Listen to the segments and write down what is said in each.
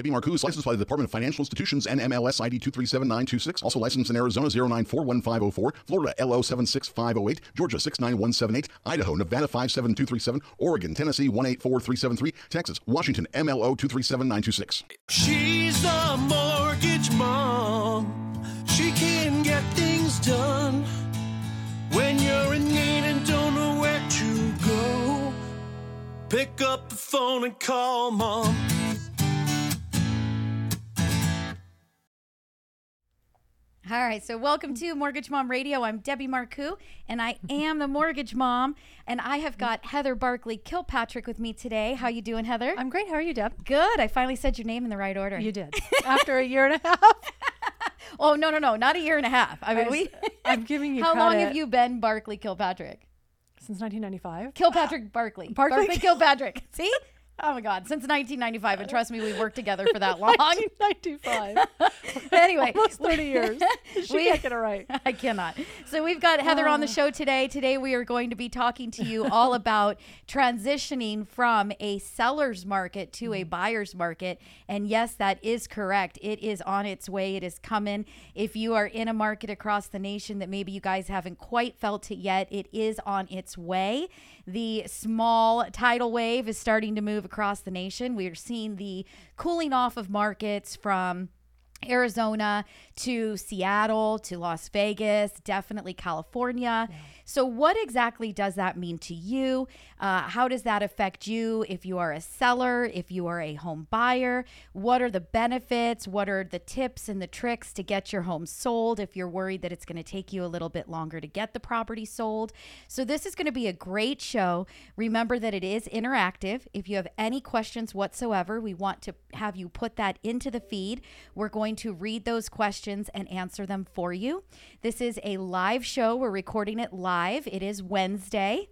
Debbie Marcoux is licensed by the Department of Financial Institutions and MLS ID 237926. Also licensed in Arizona 0941504, Florida LO 76508, Georgia 69178, Idaho, Nevada 57237, Oregon, Tennessee 184373, Texas, Washington MLO 237926. She's a mortgage mom. She can get things done. When you're in need and don't know where to go, pick up the phone and call mom. All right, so welcome to Mortgage Mom Radio. I'm Debbie Marcoux, and I am the mortgage mom. And I have got Heather Barkley Kilpatrick with me today. How you doing, Heather? I'm great. How are you, Deb? good. I finally said your name in the right order. You did. After a year and a half. Oh no, no, no, not a year and a half. I mean, I we. s- I'm giving you How long have you been Barkley Kilpatrick? Since 1995. Kilpatrick Barkley. Barkley- Kilpatrick. See? Oh my God! Since 1995, and trust me, we've worked together for that long. 1995. anyway, Almost 30 years. She We- can't get it right. I cannot. So we've got Heather on the Ah. show today. Today we are going to be talking to you all about transitioning from a seller's market to Mm. a buyer's market. And yes, that is correct. It is on its way. It is coming. If you are in a market across the nation that maybe you guys haven't quite felt it yet, it is on its way. The small tidal wave is starting to move across the nation. We are seeing the cooling off of markets from Arizona to Seattle to Las Vegas, definitely California. So, what exactly does that mean to you? Uh, how does that affect you if you are a seller, if you are a home buyer? What are the benefits? What are the tips and the tricks to get your home sold if you're worried that it's going to take you a little bit longer to get the property sold? So, this is going to be a great show. Remember that it is interactive. If you have any questions whatsoever, we want to have you put that into the feed. We're going to read those questions and answer them for you. This is a live show. We're recording it live. It is Wednesday.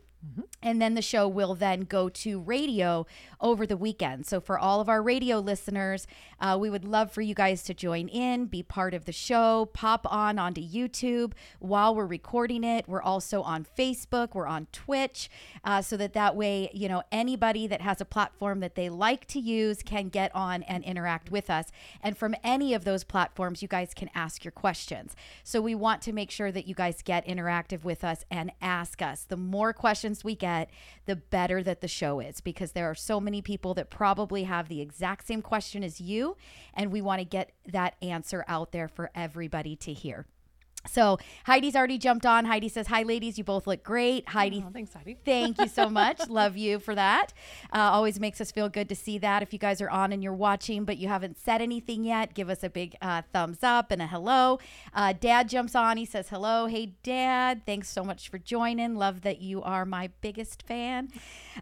And then the show will then go to radio over the weekend. So, for all of our radio listeners, uh, we would love for you guys to join in, be part of the show, pop on onto YouTube while we're recording it. We're also on Facebook, we're on Twitch, uh, so that that way, you know, anybody that has a platform that they like to use can get on and interact with us. And from any of those platforms, you guys can ask your questions. So, we want to make sure that you guys get interactive with us and ask us. The more questions we get, the better that the show is because there are so many people that probably have the exact same question as you. And we want to get that answer out there for everybody to hear. So Heidi's already jumped on. Heidi says, Hi, ladies. You both look great. Heidi, Oh, thanks, Heidi. Thank you so much. Love you for that. Uh, always makes us feel good to see that. If you guys are on and you're watching, but you haven't said anything yet, give us a big uh, thumbs up and a hello. Uh, Dad jumps on. He says, Hello. Hey, Dad. Thanks so much for joining. Love that you are my biggest fan.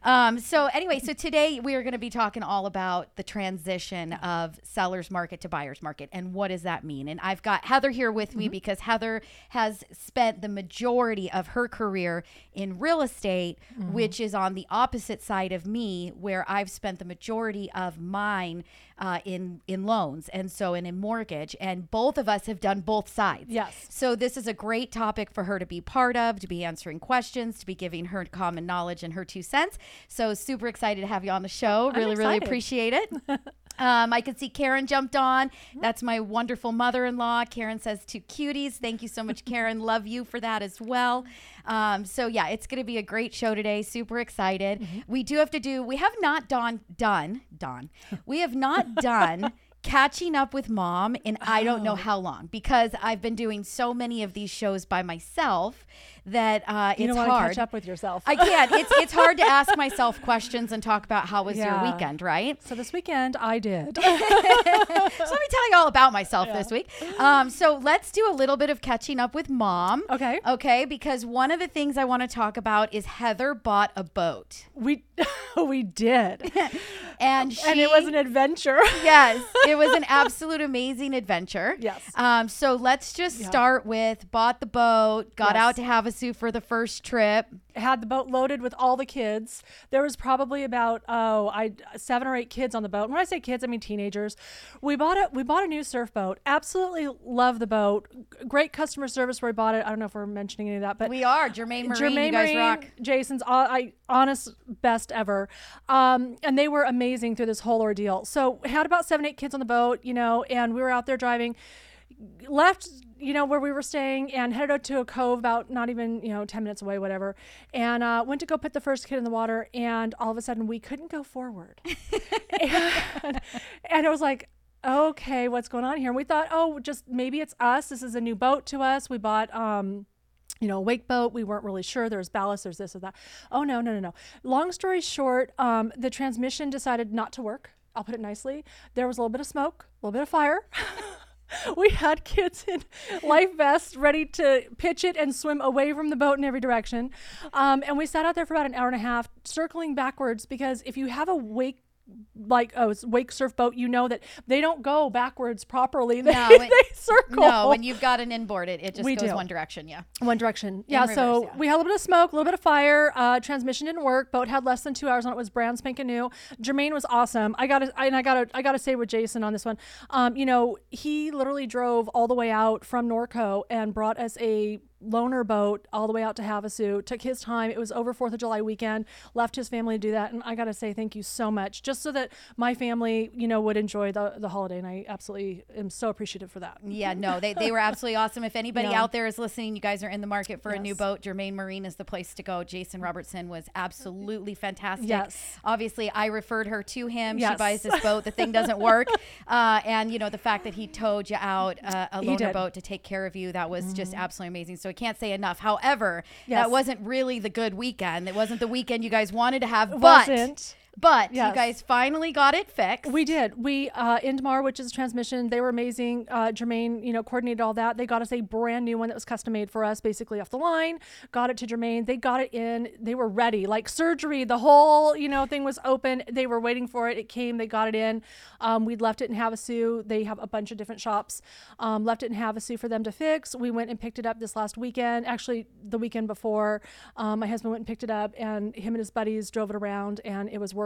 Um, so, anyway, so today we are going to be talking all about the transition of seller's market to buyer's market and what does that mean. And I've got Heather here with me because Heather has spent the majority of her career in real estate, which is on the opposite side of me, where I've spent the majority of mine uh, in in loans and so and in mortgage. And both of us have done both sides. Yes. So this is a great topic for her to be part of, to be answering questions, to be giving her common knowledge and her two cents. So super excited to have you on the show. Really, really appreciate it. Um, I can see Karen jumped on. That's my wonderful mother-in-law. Karen says two cuties. Thank you so much, Karen. Love you for that as well. Um, so yeah, it's going to be a great show today. Super excited. We do have to do. We have not done done done. We have not done. Catching up with mom in I don't know how long because I've been doing so many of these shows by myself that uh, You it's don't hard. to catch up with yourself. I can't. It's it's hard to ask myself questions and talk about how was Yeah. your weekend, right? so this weekend I did. so let me tell you all about myself this week. Um, so let's do a little bit of catching up with mom. Okay. Okay, because one of the things I want to talk about is Heather bought a boat, we we did. and she, and it was an adventure. yes, it was an absolute amazing adventure. Yes. Um, so let's just Yeah. start with bought the boat, got Yes. out to Havasu for the first trip. had the boat loaded with all the kids. There was probably about oh, I seven or eight kids on the boat. When I say kids, I mean teenagers. We bought a we bought a new surf boat. Absolutely love the boat. Great customer service where we bought it. I don't know if we're mentioning any of that, but We are Jermaine Marine. Jermaine you guys Marine, rock. Jason's I honest best ever, um, and they were amazing through this whole ordeal. So had about seven eight kids on the boat, you know, and we were out there driving. Left, you know, where we were staying and headed out to a cove about not even you know ten minutes away, whatever, and uh, went to go put the first kid in the water, and all of a sudden we couldn't go forward, and, and it was like okay, what's going on here? And we thought, oh, just maybe it's us. This is a new boat to us. We bought, um, you know, a wake boat. We weren't really sure. There's ballast. There's this or that. Oh no, no, no, no. Long story short, um, the transmission decided not to work. I'll put it nicely. There was a little bit of smoke, a little bit of fire. we had kids in life vests ready to pitch it and swim away from the boat in every direction. Um, and we sat out there for about an hour and a half, circling backwards because if you have a wake like a wake surf boat you know that they don't go backwards properly they, No, it- they circle No, when you've got an inboard, it, it just We goes do. one direction. Yeah. one direction yeah so yeah. we had a little bit of smoke a little bit of fire uh, transmission didn't work boat had less than two hours on it was brand spanking new jermaine was awesome i gotta and i gotta i gotta say with jason on this one um, you know he literally drove all the way out from norco and brought us a loaner boat all the way out to havasu took his time it was over fourth of july weekend left his family to do that and i gotta say thank you so much just so that my family you know would enjoy the, the holiday and i absolutely am so appreciative for that Yeah, no, they, they were absolutely awesome. If anybody Yeah. out there is listening, you guys are in the market for a new boat. Jermaine Marine is the place to go. Jason Robertson was absolutely fantastic. Yes. Obviously, I referred her to him. Yes. She buys this boat. The thing doesn't work. uh, and, you know, the fact that he towed you out uh, a loaner. Mm-hmm. boat to take care of you, that was just absolutely amazing. So I can't say enough. However, Yes. that wasn't really the good weekend. It wasn't the weekend you guys wanted to have. But, wasn't. But you guys finally got it fixed. We did. We uh, Indmar, which is transmission, they were amazing. Uh, Jermaine, you know, coordinated all that. They got us a brand new one that was custom made for us, basically off the line. Got it to Jermaine. They got it in. They were ready, like surgery. The whole you know thing was open. They were waiting for it. It came. They got it in. Um, we'd left it in Havasu. They have a bunch of different shops. Um, left it in Havasu for them to fix. We went and picked it up this last weekend. Actually, the weekend before, um, my husband went and picked it up, and him and his buddies drove it around, and it was working.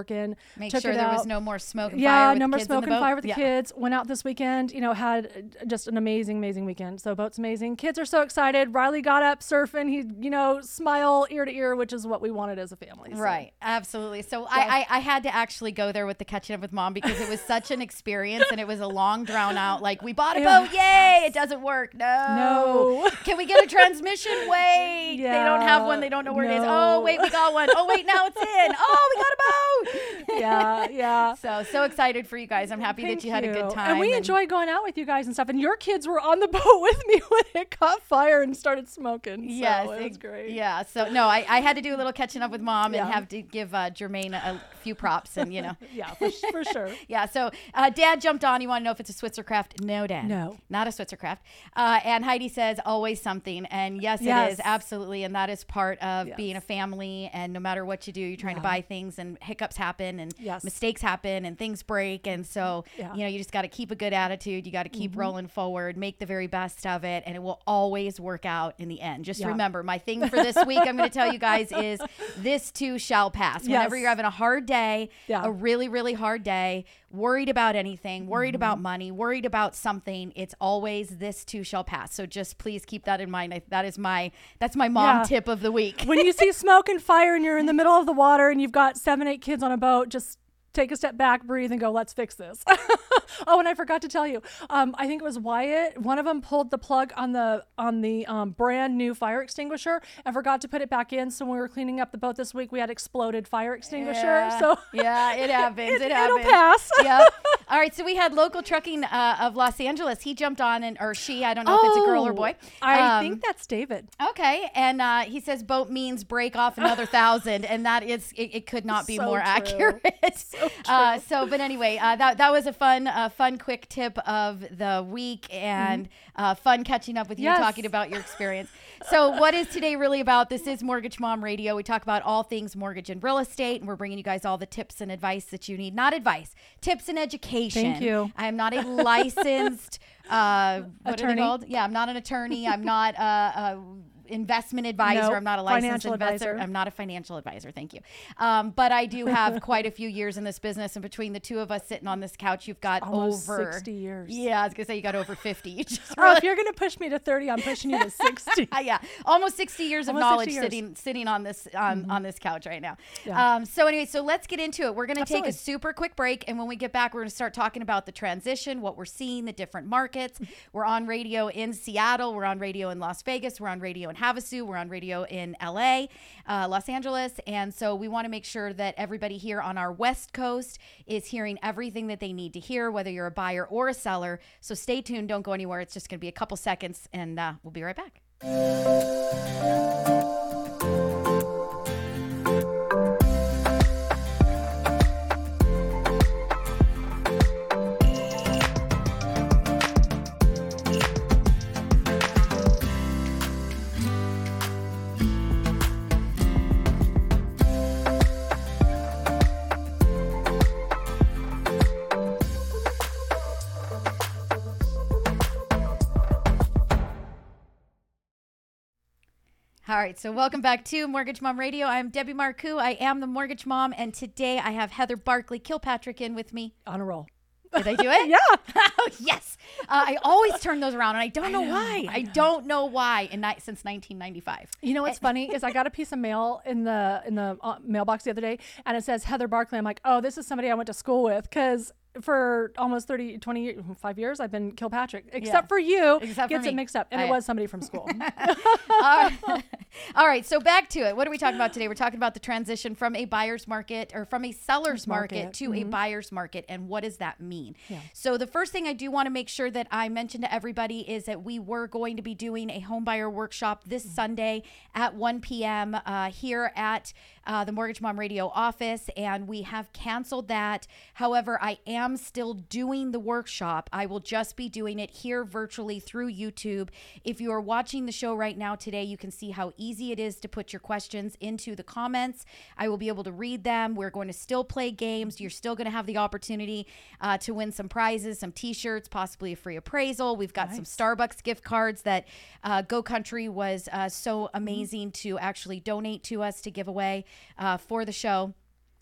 Make Took sure there was no more smoke and Yeah, fire with no the more smoke and fire with the Yeah. kids. Went out this weekend. You know, had just an amazing, amazing weekend. So boat's amazing. Kids are so excited. Riley got up surfing. He, you know, smile ear to ear, which is what we wanted as a family. so. Right, absolutely. So I, I I had to actually go there with the catching up with mom because it was such an experience and it was a long drawn out like we bought a Yeah. boat, yay! It doesn't work. No, No. Can we get a transmission? Wait, they don't have one. They don't know where it is. Oh wait, we got one. Oh wait, now it's in. Oh, we got a boat. Yeah, yeah. So so excited for you guys. I'm happy Thank that you had a good time. And we enjoy going out with you guys and stuff. And your kids were on the boat with me when it caught fire and started smoking. So Yes, it was great. Yeah. So no, I, I had to do a little catching up with mom and have to give uh, Jermaine a, few props and you know. Yeah, for, for sure. Yeah, so uh, Dad jumped on. You want to know if it's a Switzercraft? No, Dad. No. Not a Switzercraft. Uh, and Heidi says, always something. And yes, it Yes. is. Absolutely. And that is part of Yes. being a family. And no matter what you do, you're trying to buy things and hiccups happen and Yes. mistakes happen and things break. And so, Yeah. Mm-hmm. you know, you just got to keep a good attitude. You got to keep rolling forward, make the very best of it. And it will always work out in the end. Just Yeah. remember, my thing for this week, I'm going to tell you guys is this too shall pass. Whenever you're having a hard day, Yeah. a really, really hard day, worried about anything, worried Mm-hmm. about money, worried about something, it's always this too shall pass. So just please keep that in mind. I, that is my that's my mom Yeah. tip of the week. when you see smoke and fire and you're in the middle of the water and you've got seven, eight kids on a boat, just take a step back, breathe, and go, let's fix this. oh, and I forgot to tell you, um, I think it was Wyatt. One of them pulled the plug on the on the um, brand new fire extinguisher and forgot to put it back in. So when we were cleaning up the boat this week, we had exploded fire extinguisher. Yeah. So yeah, it happens. It, It- happens. it'll pass. yep. All right. So we had local trucking uh, of Los Angeles. He jumped on and or she. I don't know if it's a girl or Oh, boy. I Um, think that's David. Okay, and uh, he says boat means break off another thousand, and that is it, it could not be So more true. accurate. So, uh, so but anyway, uh, that that was a fun, uh, fun, quick tip of the week, and uh, fun catching up with you, Yes. talking about your experience. so, what is today really about? This is Mortgage Mom Radio. We talk about all things mortgage and real estate, and we're bringing you guys all the tips and advice that you need. Not advice, tips and education. Thank you. I am not a licensed. Uh, what are they Attorney. called? Yeah, I'm not an attorney. I'm not uh, uh, investment advisor. Nope. I'm not a licensed Financial investor. advisor. I'm not a financial advisor. Thank you. Um, but I do have quite a few years in this business, and between the two of us sitting on this couch, you've got Almost over 60 years. Yeah, I was gonna say you got over 50. You just Oh, really- if you're gonna push me to 30, I'm pushing you to 60. Ah, yeah, almost 60 years of Almost 60 knowledge years. Mm-hmm. sitting sitting on this on, on this couch right now. Yeah. Um, so anyway, so let's get into it. We're going to take a super quick break, and when we get back, we're going to start talking about the transition, what we're seeing, the different markets. Mm-hmm. We're on radio in Seattle. We're on radio in Las Vegas. We're on radio in Havasu. We're on radio in LA, uh, Los Angeles, and so we want to make sure that everybody here on our West Coast is hearing everything that they need to hear, whether you're a buyer or a seller. So stay tuned. Don't go anywhere. It's just going to be a couple seconds, and uh, we'll be right back. All right, so welcome back to Mortgage Mom Radio. I'm Debbie Marcoux. I am the Mortgage Mom, and today I have Heather Barkley Kilpatrick in with me. On a roll. Did I do it? Yeah. oh, yes. Uh, I always turn those around, and I don't know, why. I, don't know why. And not since 1995. You know what's funny is I got a piece of mail in the in the uh, mailbox the other day, and it says Heather Barkley. I'm like, oh, this is somebody I went to school with because for almost 30, 20, years, five years, I've been Kilpatrick. Except for you, Except for gets me. it mixed up, and I- it was somebody from school. All right. All right, so back to it. What are we talking about today? We're talking about the transition from a buyer's market or from a seller's market, market. to a buyer's market and what does that mean? So the first thing I do want to make sure that I mention to everybody is that we were going to be doing a home buyer workshop this Sunday at 1 p.m. Uh, here at uh, the Mortgage Mom Radio office, and we have canceled that. However, I am still doing the workshop. I will just be doing it here virtually through YouTube. If you are watching the show right now today, you can see how easy it is to put your questions into the comments. I will be able to read them. We're going to still play games. You're still going to have the opportunity uh, to win some prizes, some t shirts, possibly a free appraisal. We've got some Starbucks gift cards that uh, Go Country was uh, so amazing to actually donate to us to give away uh, for the show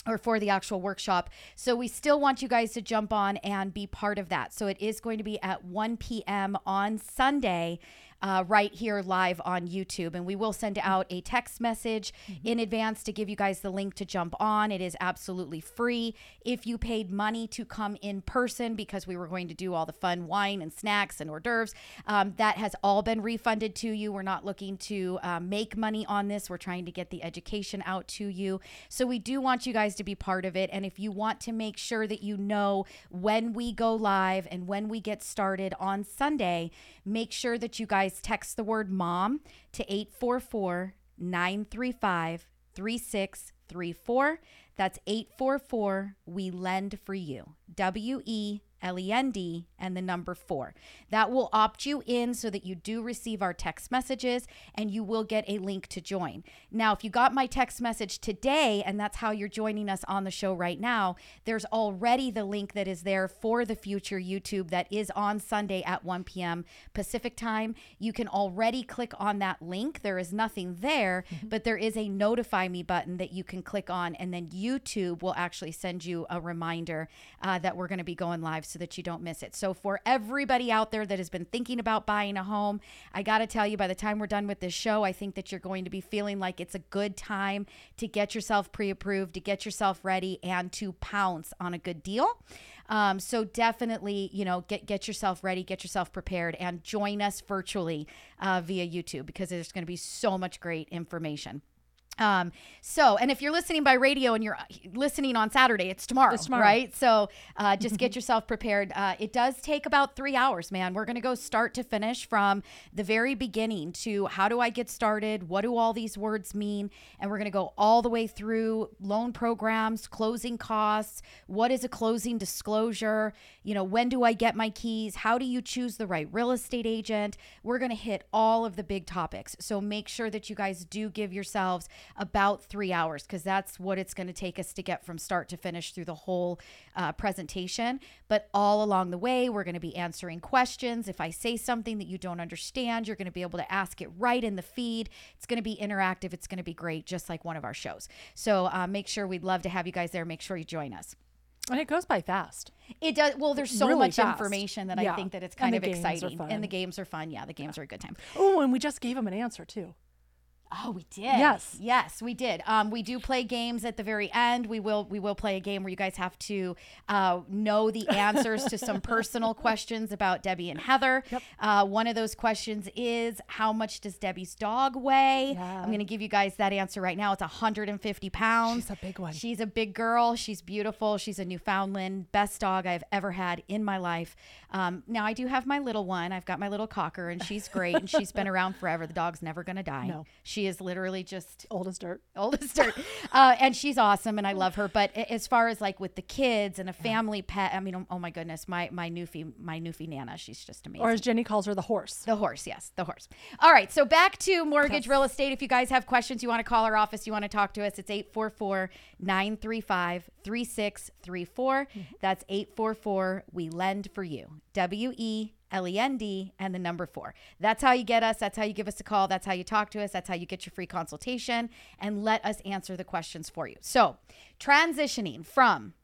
or for the actual workshop. So we still want you guys to jump on and be part of that. So it is going to be at 1 p.m. on Sunday. Uh, right here live on YouTube. And we will send out a text message in advance to give you guys the link to jump on. It is absolutely free. If you paid money to come in person because we were going to do all the fun wine and snacks and hors d'oeuvres, um, that has all been refunded to you. We're not looking to uh, make money on this. We're trying to get the education out to you. So we do want you guys to be part of it. And if you want to make sure that you know when we go live and when we get started on Sunday, make sure that you guys text the word mom to 844 935 3634. That's 844 We Lend for You. W E L E N D and the number four. That will opt you in so that you do receive our text messages and you will get a link to join. Now, if you got my text message today and that's how you're joining us on the show right now, there's already the link that is there for the future YouTube that is on Sunday at 1 p.m. Pacific time. You can already click on that link. There is nothing there, but there is a notify me button that you can click on, and then YouTube will actually send you a reminder uh, that we're going to be going live so that you don't miss it. So, for everybody out there that has been thinking about buying a home, I got to tell you, by the time we're done with this show, I think that you're going to be feeling like it's a good time to get yourself pre approved, to get yourself ready, and to pounce on a good deal. Um, so definitely, you know, get get yourself ready, get yourself prepared, and join us virtually uh, via YouTube because there's going to be so much great information. Um, so, and if you're listening by radio and you're uh, listening on Saturday, it's tomorrow, It's tomorrow. right? So, uh, just get yourself prepared. Uh, it does take about three hours, man. We're going to go start to finish from the very beginning to how do I get started? What do all these words mean? And we're going to go all the way through loan programs, closing costs. What is a closing disclosure? You know, when do I get my keys? How do you choose the right real estate agent? We're going to hit all of the big topics. So make sure that you guys do give yourselves about three hours because that's what it's going to take us to get from start to finish through the whole uh, presentation. But all along the way, we're going to be answering questions. If I say something that you don't understand, you're going to be able to ask it right in the feed. It's going to be interactive. It's going to be great, just like one of our shows. So uh, make sure we'd love to have you guys there. Make sure you join us. And it goes by fast. It does. Well, there's so Really much fast. information that Yeah. I think that it's kind of exciting, and the games are fun. Yeah, the games are a good time. Oh, and we just gave him an answer too. Oh, we did. Yes. yes, we did. Um, we do play games at the very end. We will we will play a game where you guys have to uh, know the answers to some personal questions about Debbie and Heather. Yep. Uh, one of those questions is how much does Debbie's dog weigh? Yeah. I'm going to give you guys that answer right now. It's 150 pounds. She's a big one. She's a big girl. She's beautiful. She's a Newfoundland. Best dog I've ever had in my life. Um, now I do have my little one. I've got my little cocker, and she's great, and she's been around forever. The dog's never going to die. No. She is literally just Old as dirt. old as dirt. Uh, and she's awesome, and I love her. But as far as like with the kids and a family pet, I mean, oh, oh my goodness, my my newfie, my newfie Nana, she's just amazing. Or as Jenny calls her, the horse. The horse, yes, the horse. All right, so back to mortgage real estate. If you guys have questions, you want to call our office, you want to talk to us, it's 844 935 3634. That's 844 We Lend for You. W E L E N D and the number four. That's how you get us. That's how you give us a call. That's how you talk to us. That's how you get your free consultation and let us answer the questions for you. So, transitioning from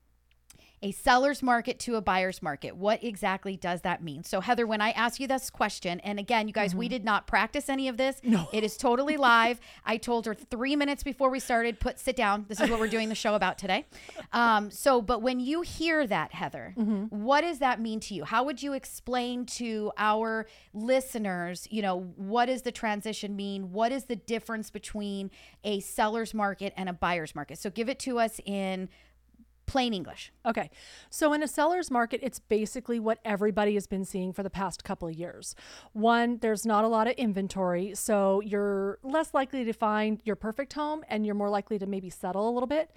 a seller's market to a buyer's market. What exactly does that mean? So, Heather, when I ask you this question, and again, you guys, we did not practice any of this. No. It is totally live. I told her three minutes before we started, put sit down. This is what we're doing the show about today. Um, so, but when you hear that, Heather, what does that mean to you? How would you explain to our listeners, you know, what does the transition mean? What is the difference between a seller's market and a buyer's market? So, give it to us in plain English. Okay. So in a seller's market, it's basically what everybody has been seeing for the past couple of years. One, there's not a lot of inventory, so you're less likely to find your perfect home and you're more likely to maybe settle a little bit.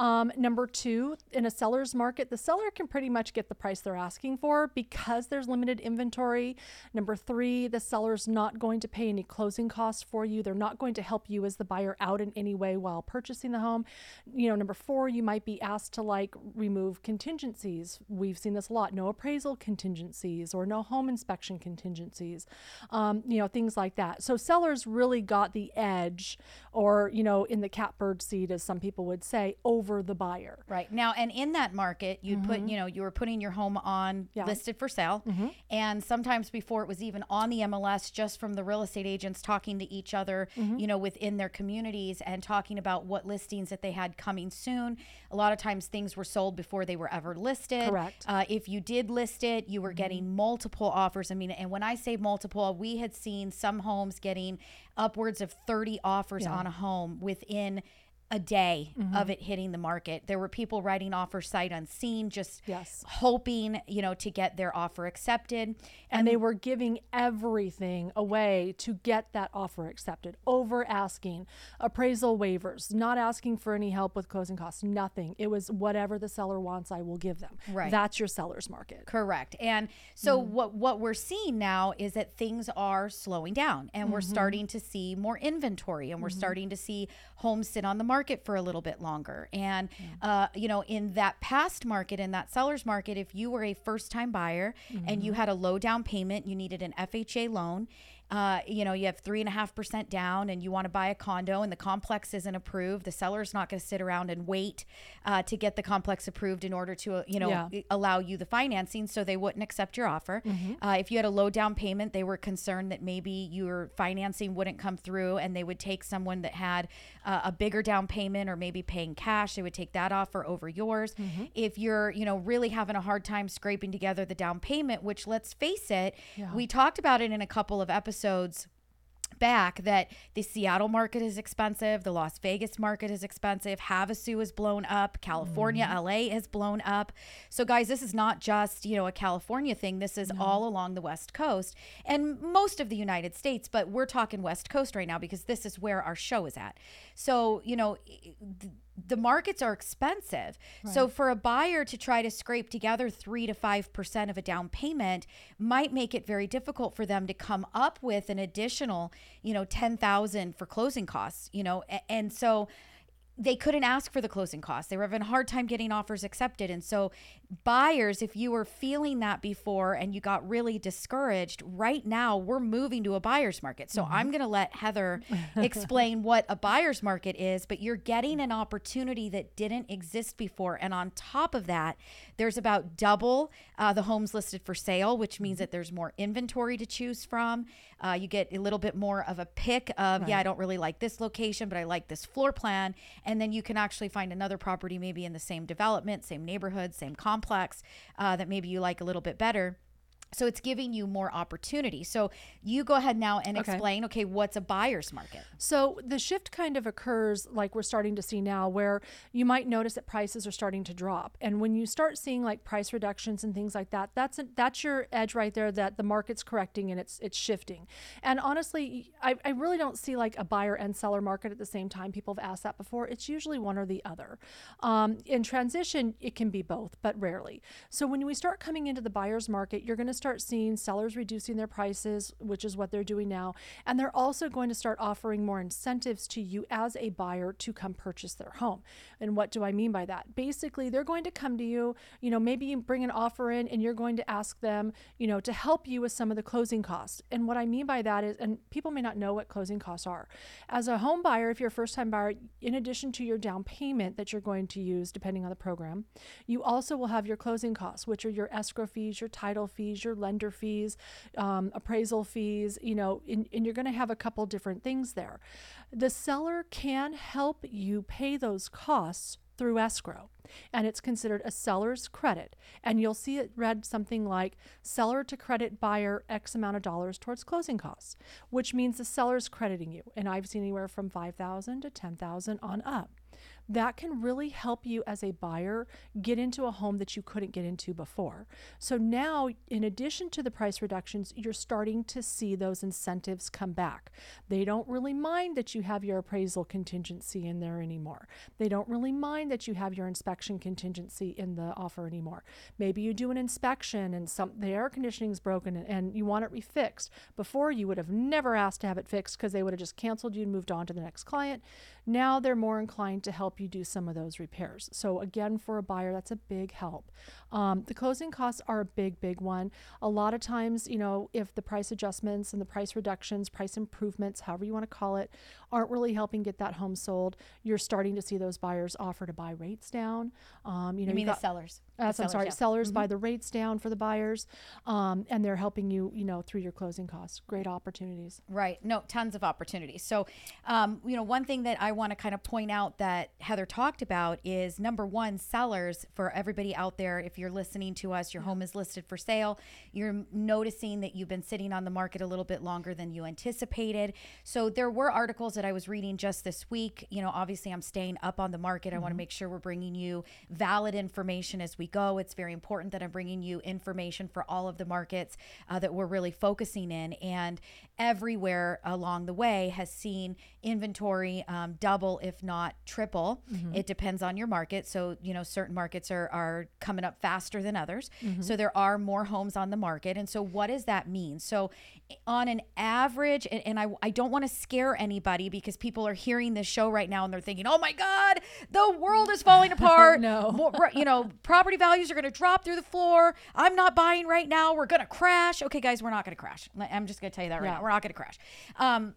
Um, number two, in a seller's market, the seller can pretty much get the price they're asking for because there's limited inventory. Number three, the seller's not going to pay any closing costs for you. They're not going to help you as the buyer out in any way while purchasing the home. You know, number four, you might be asked to like remove contingencies. We've seen this a lot no appraisal contingencies or no home inspection contingencies, um, you know, things like that. So sellers really got the edge, or, you know, in the catbird seat, as some people would say, over the buyer. Right. Now, and in that market, you'd put, you know, you were putting your home on Mm-hmm. Yeah. Mm-hmm. listed for sale. And sometimes before it was even on the MLS, just from the real estate agents talking to each other, Mm-hmm. you know, within their communities and talking about what listings that they had coming soon. A lot of times things were sold before they were ever listed. Correct. Uh, if you did list it, you were getting multiple offers. I mean, and when I say multiple, we had seen some homes getting upwards of 30 offers on a home within a day of it hitting the market. There were people writing offers sight unseen, just Yes. hoping, you know, to get their offer accepted. and they were giving everything away to get that offer accepted over asking appraisal waivers not asking for any help with closing costs nothing it was whatever the seller wants i will give them Right. that's your seller's market Correct. And so Mm-hmm. what what we're seeing now is that things are slowing down and we're Mm-hmm. starting to see more inventory and we're starting to see homes sit on the market for a little bit longer. And uh, you know, in that past market, in that seller's market, if you were a first time buyer and Mm-hmm. you had a low down payment, you needed an FHA loan. Uh, you know, you have three and a half percent down, and you want to buy a condo, and the complex isn't approved. The seller's not going to sit around and wait uh, to get the complex approved in order to, uh, you know, Yeah. allow you the financing, so they wouldn't accept your offer. Uh, if you had a low down payment, they were concerned that maybe your financing wouldn't come through, and they would take someone that had uh, a bigger down payment or maybe paying cash. They would take that offer over yours. If you're, you know, really having a hard time scraping together the down payment, which let's face it, we talked about it in a couple of episodes back that the Seattle market is expensive, the Las Vegas market is expensive, Havasu is blown up, California, mm-hmm. LA is blown up. So guys, this is not just, you know, a California thing. This is all along the West Coast and most of the United States, but we're talking West Coast right now because this is where our show is at. So, you know, th- the markets are expensive. So for a buyer to try to scrape together 3 to 5% of a down payment might make it very difficult for them to come up with an additional, you know, 10,000 for closing costs, you know. And so they couldn't ask for the closing costs. They were having a hard time getting offers accepted. And so, buyers, if you were feeling that before and you got really discouraged, right now we're moving to a buyer's market. So, I'm going to let Heather explain what a buyer's market is, but you're getting an opportunity that didn't exist before. And on top of that, there's about double uh, the homes listed for sale, which means that there's more inventory to choose from. Uh, you get a little bit more of a pick of, yeah, I don't really like this location, but I like this floor plan. And then you can actually find another property, maybe in the same development, same neighborhood, same complex, uh, that maybe you like a little bit better. So it's giving you more opportunity. So you go ahead now and Okay. explain, okay, what's a buyer's market? So the shift kind of occurs like we're starting to see now, where you might notice that prices are starting to drop, and when you start seeing like price reductions and things like that, that's a, that's your edge right there that the market's correcting and it's it's shifting. And honestly, I, I really don't see like a buyer and seller market at the same time. People have asked that before. It's usually one or the other. Um, in transition, it can be both, but rarely. So when we start coming into the buyer's market, you're going to start seeing sellers reducing their prices, which is what they're doing now. And they're also going to start offering more incentives to you as a buyer to come purchase their home. And what do I mean by that? Basically, they're going to come to you, you know, maybe you bring an offer in and you're going to ask them, you know, to help you with some of the closing costs. And what I mean by that is, and people may not know what closing costs are. As a home buyer, if you're a first time buyer, in addition to your down payment that you're going to use, depending on the program, you also will have your closing costs, which are your escrow fees, your title fees, your lender fees, um, appraisal fees, you know, and, and you're going to have a couple different things there. The seller can help you pay those costs through escrow and it's considered a seller's credit and you'll see it read something like seller to credit buyer x amount of dollars towards closing costs which means the seller's crediting you and i've seen anywhere from 5000 to 10000 on up that can really help you as a buyer get into a home that you couldn't get into before. So now, in addition to the price reductions, you're starting to see those incentives come back. They don't really mind that you have your appraisal contingency in there anymore. They don't really mind that you have your inspection contingency in the offer anymore. Maybe you do an inspection and some the air conditioning is broken and, you want it refixed. Before you would have never asked to have it fixed because they would have just canceled you and moved on to the next client. Now they're more inclined to help you do some of those repairs. So again, for a buyer, that's a big help. Um, the closing costs are a big, big one. A lot of times, you know, if the price adjustments and the price reductions, price improvements, however you want to call it, aren't really helping get that home sold, you're starting to see those buyers offer to buy rates down. Um, you know, You mean got- the sellers? Uh, I'm sellers, sorry, yeah. sellers buy the rates down for the buyers, um, and they're helping you, you know, through your closing costs. Great opportunities. Right. No, tons of opportunities. So, um, you know, one thing that I want to kind of point out that Heather talked about is number one, sellers for everybody out there. If you're listening to us, your home is listed for sale. You're noticing that you've been sitting on the market a little bit longer than you anticipated. So, there were articles that I was reading just this week. You know, obviously, I'm staying up on the market. I want to make sure we're bringing you valid information as we go. It's very important that I'm bringing you information for all of the markets uh, that we're really focusing in. And everywhere along the way has seen inventory um, double, if not triple. It depends on your market. So, you know, certain markets are, are coming up faster than others. Mm-hmm. So, there are more homes on the market. And so, what does that mean? So, eh, on an average, and, and I, I don't want to scare anybody because people are hearing this show right now and they're thinking, oh my God, the world is falling apart. No. More- you know, property values are going to drop through the floor. I'm not buying right now. We're going to crash. Okay, guys, we're not going to crash. I'm just going to tell you that right Yeah. now. We're not going to crash. Um,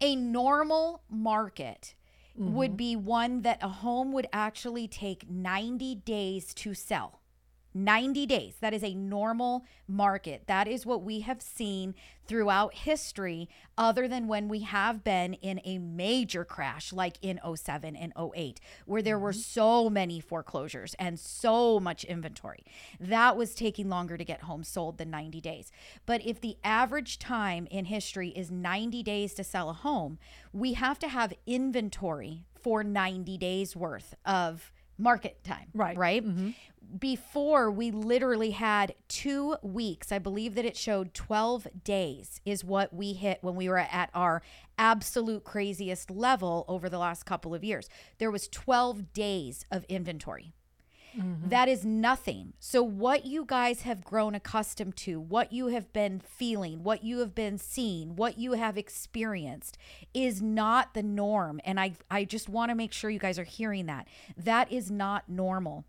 a normal market would mm-hmm. be one that a home would actually take 90 days to sell. 90 days. That is a normal market. That is what we have seen throughout history, other than when we have been in a major crash like in 07 and 08, where there were mm-hmm. so many foreclosures and so much inventory. That was taking longer to get homes sold than 90 days. But if the average time in history is 90 days to sell a home, we have to have inventory for 90 days worth of market time. Right. Right. Mm-hmm. Before we literally had two weeks, I believe that it showed 12 days is what we hit when we were at our absolute craziest level over the last couple of years. There was 12 days of inventory. Mm-hmm. That is nothing. So, what you guys have grown accustomed to, what you have been feeling, what you have been seeing, what you have experienced is not the norm. And I, I just want to make sure you guys are hearing that. That is not normal.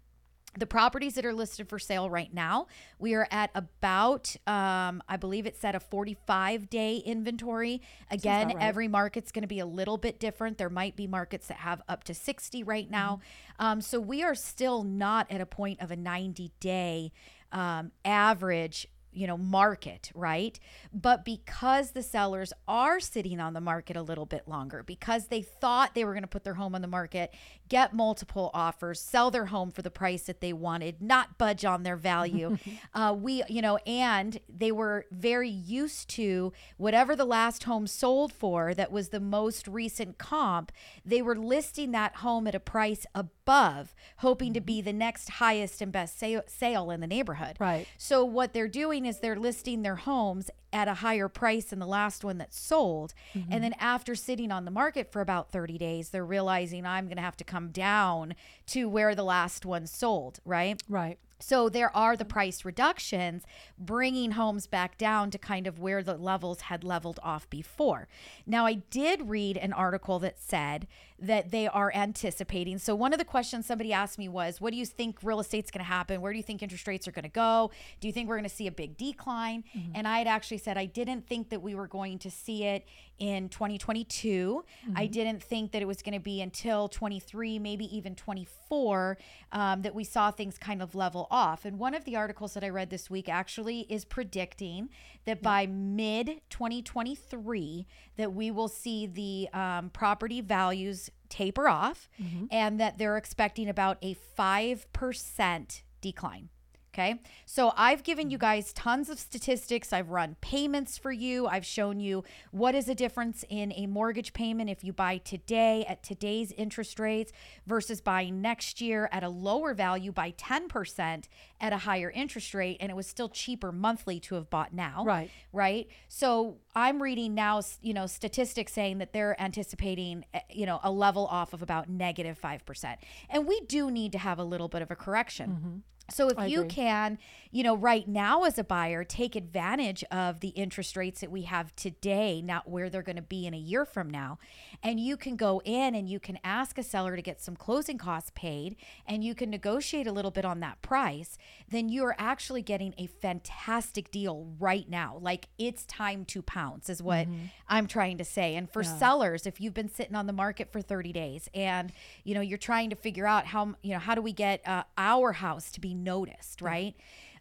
The properties that are listed for sale right now, we are at about, um, I believe it said a 45 day inventory. Again, right. every market's going to be a little bit different. There might be markets that have up to 60 right now. Um, so we are still not at a point of a 90 day um, average you know market right? But because the sellers are sitting on the market a little bit longer because they thought they were going to put their home on the market get multiple offers sell their home for the price that they wanted not budge on their value uh, we you know and they were very used to whatever the last home sold for that was the most recent comp they were listing that home at a price above hoping to be the next highest and best sale, sale in the neighborhood. Right. so what they're doing is they're listing their homes at a higher price than the last one that sold. And mm-hmm. then after sitting on the market for about 30 days, they're realizing I'm going to have to come down to where the last one sold, right? Right. So there are the price reductions bringing homes back down to kind of where the levels had leveled off before. Now, I did read an article that said that they are anticipating. So one of the questions somebody asked me was, what do you think real estate's going to happen? Where do you think interest rates are going to go? Do you think we're going to see a big decline? And I had actually said I didn't think that we were going to see it in 2022. I didn't think that it was going to be until 23, maybe even 24, um, that we saw things kind of level off. And one of the articles that I read this week actually is predicting that by mid 2023, that we will see the um, property values taper off, and that they're expecting about a five percent decline. Okay. So I've given you guys tons of statistics. I've run payments for you. I've shown you what is the difference in a mortgage payment if you buy today at today's interest rates versus buying next year at a lower value by 10% at a higher interest rate. And it was still cheaper monthly to have bought now. Right. Right. So I'm reading now, you know, statistics saying that they're anticipating, eh, you know, a level off of about negative 5%. And we do need to have a little bit of a correction. So if I you agree. can, you know, right now as a buyer, take advantage of the interest rates that we have today, not where they're going to be in a year from now. And you can go in and you can ask a seller to get some closing costs paid and you can negotiate a little bit on that price, then you are actually getting a fantastic deal right now. Like it's time to pounce is what I'm trying to say. And for sellers, if you've been sitting on the market for 30 days and, you know, you're trying to figure out how, you know, how do we get uh, our house to be noticed, right?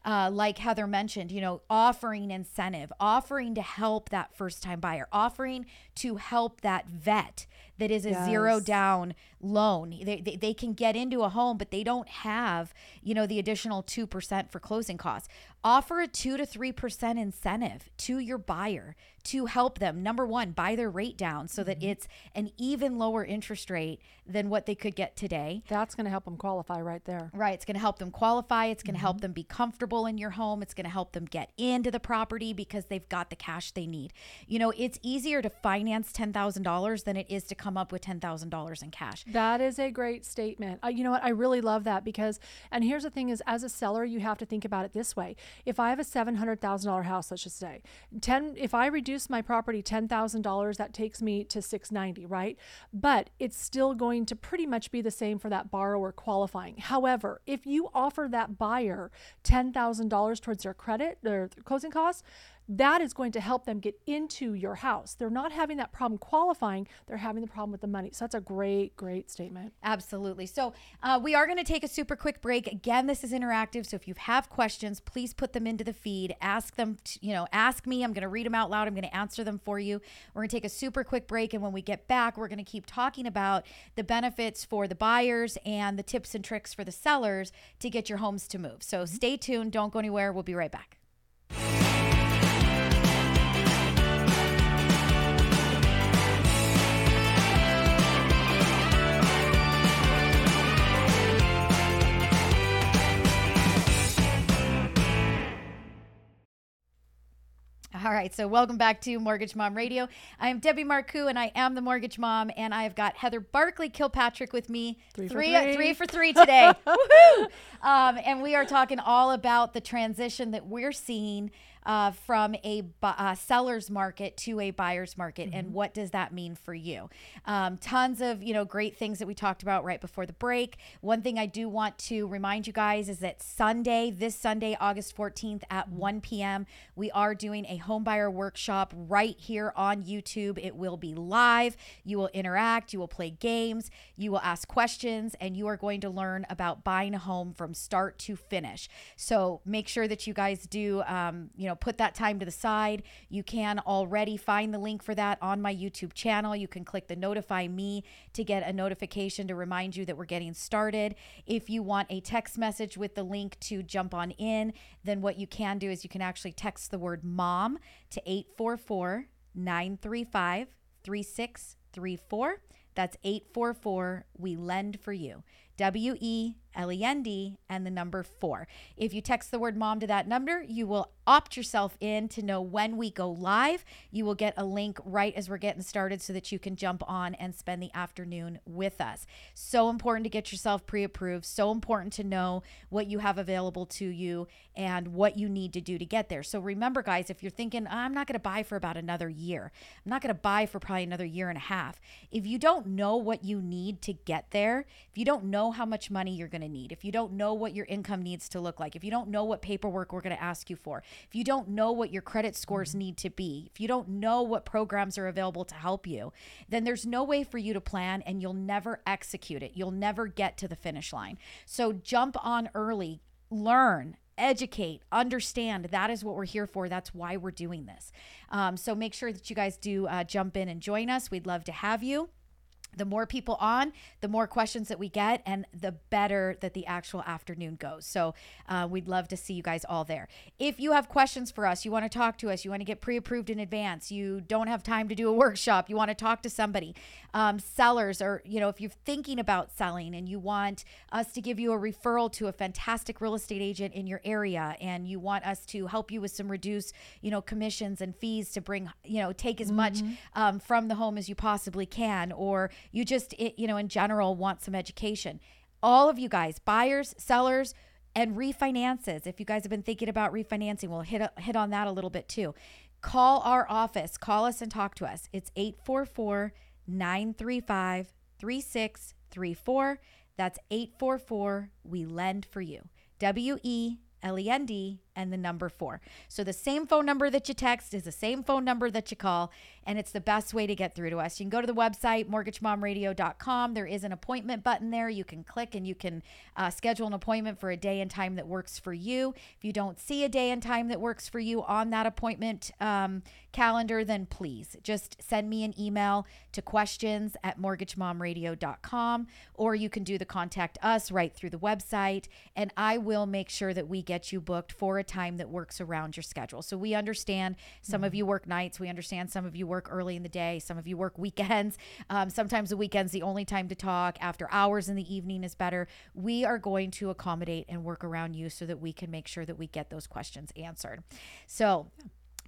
Uh, like Heather mentioned, you know, offering incentive, offering to help that first time buyer, offering to help that vet that is a zero down loan. They, they, they can get into a home, but they don't have, you know, the additional 2% for closing costs. Offer a 2 to 3% incentive to your buyer to help them, number one, buy their rate down so that it's an even lower interest rate than what they could get today. That's going to help them qualify right there. Right. It's going to help them qualify. It's going to help them be comfortable in your home. It's going to help them get into the property because they've got the cash they need. You know, it's easier to finance $10,000 than it is to come up with $10,000 in cash. That is a great statement. Uh, you know what? I really love that because, and here's the thing: is as a seller, you have to think about it this way. If I have a seven hundred thousand dollar house, let's just say, ten. If I reduce my property ten thousand dollars, that takes me to six ninety, right? But it's still going to pretty much be the same for that borrower qualifying. However, if you offer that buyer ten thousand dollars towards their credit, their closing costs. That is going to help them get into your house. They're not having that problem qualifying, they're having the problem with the money. So that's a great, great statement. Absolutely. So uh, we are going to take a super quick break. Again, this is interactive. So if you have questions, please put them into the feed. Ask them, to, you know, ask me. I'm going to read them out loud. I'm going to answer them for you. We're going to take a super quick break. And when we get back, we're going to keep talking about the benefits for the buyers and the tips and tricks for the sellers to get your homes to move. So stay tuned. Don't go anywhere. We'll be right back. All right, so welcome back to Mortgage Mom Radio. I am Debbie Marcoux, and I am the Mortgage Mom, and I've got Heather Barkley Kilpatrick with me. Three for three, three. three for three today. Woohoo! Um, and we are talking all about the transition that we're seeing uh, from a uh, seller's market to a buyer's market, and what does that mean for you? Um, tons of you know great things that we talked about right before the break. One thing I do want to remind you guys is that Sunday, this Sunday, August 14th at 1 p.m., we are doing a home buyer workshop right here on YouTube. It will be live. You will interact, you will play games, you will ask questions, and you are going to learn about buying a home from start to finish. So make sure that you guys do, um, you know, put that time to the side. You can already find the link for that on my YouTube channel. You can click the notify me to get a notification to remind you that we're getting started. If you want a text message with the link to jump on in, then what you can do is you can actually text the word mom to 844 935 3634. That's 844 We Lend for You. W E L E N D and the number four. If you text the word mom to that number, you will opt yourself in to know when we go live. You will get a link right as we're getting started so that you can jump on and spend the afternoon with us. So important to get yourself pre approved. So important to know what you have available to you and what you need to do to get there. So remember, guys, if you're thinking, I'm not going to buy for about another year, I'm not going to buy for probably another year and a half. If you don't know what you need to get there, if you don't know how much money you're going to need, if you don't know what your income needs to look like, if you don't know what paperwork we're going to ask you for, if you don't know what your credit scores need to be, if you don't know what programs are available to help you, then there's no way for you to plan and you'll never execute it. You'll never get to the finish line. So jump on early, learn, educate, understand. That is what we're here for. That's why we're doing this. Um, so make sure that you guys do uh, jump in and join us. We'd love to have you the more people on, the more questions that we get, and the better that the actual afternoon goes. So uh, we'd love to see you guys all there. If you have questions for us, you want to talk to us, you want to get pre approved in advance, you don't have time to do a workshop, you want to talk to somebody, um, sellers, or, you know, if you're thinking about selling and you want us to give you a referral to a fantastic real estate agent in your area and you want us to help you with some reduced, you know, commissions and fees to bring, you know, take as much um, from the home as you possibly can, or you just you know in general want some education. All of you guys buyers sellers and refinances if you guys have been thinking about refinancing we'll hit hit on that a little bit too. Call our office call us and talk to us. It's 844 935 3634 that's 844 we lend for you. W e L E N D and the number four. So the same phone number that you text is the same phone number that you call, and it's the best way to get through to us. You can go to the website, mortgagemomradio.com. There is an appointment button there. You can click and you can uh, schedule an appointment for a day and time that works for you. If you don't see a day and time that works for you on that appointment um, calendar, then please just send me an email to questions at mortgagemomradio.com, or you can do the contact us right through the website, and I will make sure that we get you booked for a time that works around your schedule. So we understand some of you work nights, we understand some of you work early in the day, some of you work weekends. Um, sometimes the weekend's the only time to talk. After hours in the evening is better. We are going to accommodate and work around you so that we can make sure that we get those questions answered. So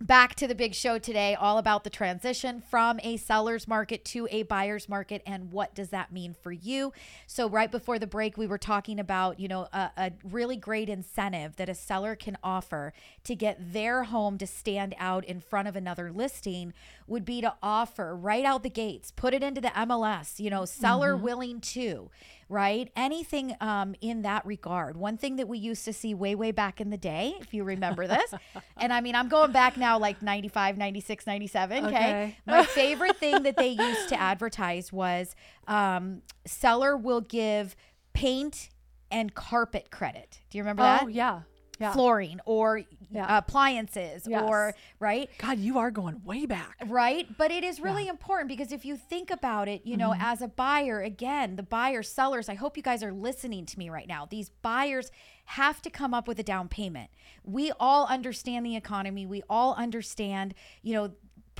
back to the big show today all about the transition from a seller's market to a buyer's market and what does that mean for you. So right before the break we were talking about you know a, a really great incentive that a seller can offer to get their home to stand out in front of another listing would be to offer right out the gates put it into the mls you know seller mm-hmm. willing to right? Anything um, in that regard. One thing that we used to see way, way back in the day, if you remember this, and I mean, I'm going back now like 95, 96, 97. Okay. Okay. My favorite thing that they used to advertise was um, seller will give paint and carpet credit. Do you remember that? Oh yeah, yeah. Flooring or Yeah. Uh, appliances Yes. or, right? God, you are going way back. Right. But it is really important because if you think about it, you know, mm-hmm. as a buyer, again, the buyers, sellers, I hope you guys are listening to me right now. These buyers have to come up with a down payment. We all understand the economy. We all understand, you know,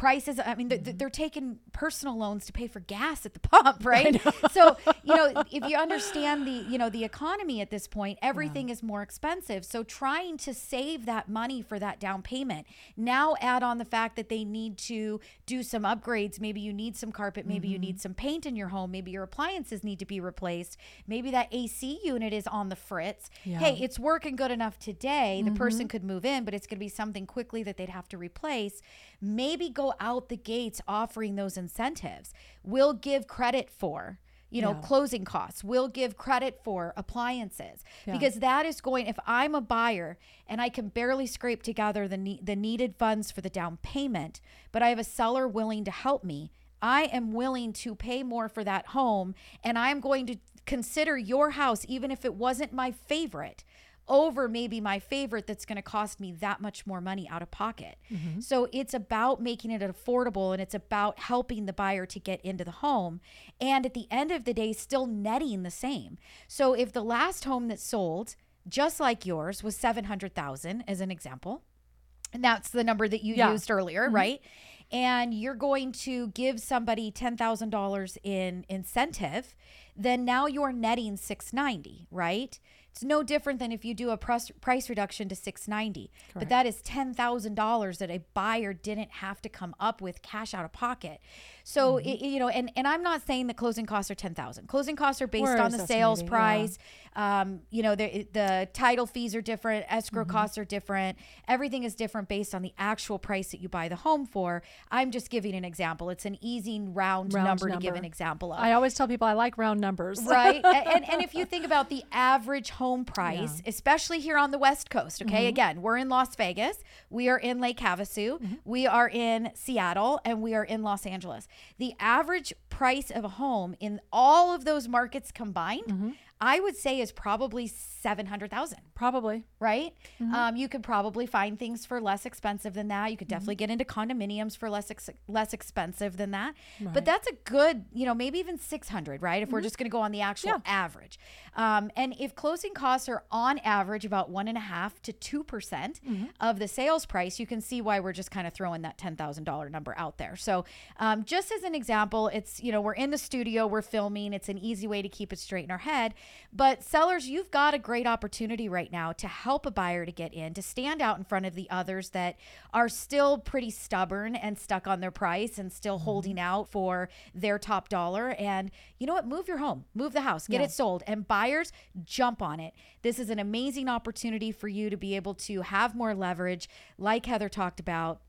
prices i mean they're, they're taking personal loans to pay for gas at the pump right? so you know if you understand the you know the economy at this point everything is more expensive. So trying to save that money for that down payment. Now add on the fact that they need to do some upgrades. Maybe you need some carpet. Maybe you mm-hmm. need some paint in your home. Maybe your appliances need to be replaced. Maybe that ac unit is on the fritz. Hey it's working good enough today. The mm-hmm. person could move in but it's going to be something quickly that they'd have to replace. Maybe go out the gates offering those incentives. We'll give credit for you know Yeah. closing costs. We'll give credit for appliances because that is going if i'm a buyer and i can barely scrape together the ne- the needed funds for the down payment but i have a seller willing to help me i am willing to pay more for that home and i'm going to consider your house even if it wasn't my favorite over maybe my favorite that's going to cost me that much more money out of pocket. Mm-hmm. So it's about making it affordable and it's about helping the buyer to get into the home and at the end of the day still netting the same. So if the last home that sold just like yours was 700,000 as an example, and that's the number that you Yeah. used earlier, mm-hmm. right? And you're going to give somebody $10,000 in incentive, then now you're netting 690, right? It's no different than if you do a price price reduction to 690. But that is $10,000 that a buyer didn't have to come up with cash out of pocket. So, Mm-hmm. it, you know, and and I'm not saying that closing costs are 10,000. Closing costs are based We're on the sales estimating, yeah. price. Um, you know, the the title fees are different, escrow Mm-hmm. costs are different. Everything is different based on the actual price that you buy the home for. I'm just giving an example. It's an easy round, Round number, to give an example of. I always tell people I like round numbers. right? A- and, and if you think about the average home price, especially here on the West Coast, okay? Mm-hmm. Again, we're in Las Vegas, we are in Lake Havasu, mm-hmm. we are in Seattle, and we are in Los Angeles. The average price of a home in all of those markets combined, mm-hmm. I would say is probably 700,000 Probably. right? Um, you could probably find things for less expensive than that. You could definitely get into condominiums for less ex- less expensive than that. But that's a good, you know, maybe even six hundred, right? If we're just going to go on the actual average, um, and if closing costs are on average about one and a half to two percent of the sales price, you can see why we're just kind of throwing that ten thousand dollar number out there. So, um, just as an example, it's you know we're in the studio, we're filming. It's an easy way to keep it straight in our head. But sellers, you've got a great opportunity right now to help a buyer to get in, to stand out in front of the others that are still pretty stubborn and stuck on their price and still mm-hmm. holding out for their top dollar. And you know what? Move your home, move the house, get it sold. And buyers, jump on it. This is an amazing opportunity for you to be able to have more leverage, like Heather talked about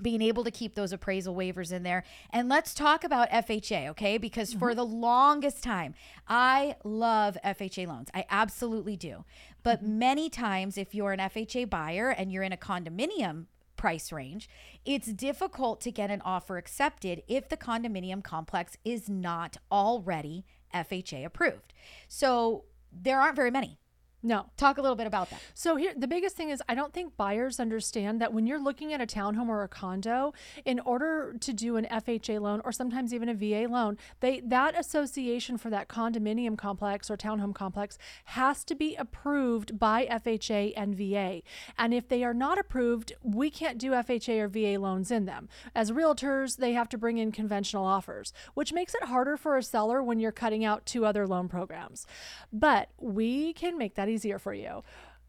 being able to keep those appraisal waivers in there. And let's talk about FHA, okay? Because for mm-hmm. the longest time, I love FHA loans. I absolutely do. But mm-hmm. many times, if you're an FHA buyer and you're in a condominium price range, it's difficult to get an offer accepted if the condominium complex is not already FHA approved. So there aren't very many. No. Talk a little bit about that. So here the biggest thing is I don't think buyers understand that when you're looking at a townhome or a condo, in order to do an FHA loan or sometimes even a VA loan, they that association for that condominium complex or townhome complex has to be approved by FHA and VA. And if they are not approved, we can't do FHA or VA loans in them. As realtors, they have to bring in conventional offers, which makes it harder for a seller when you're cutting out two other loan programs. But we can make that easier for you.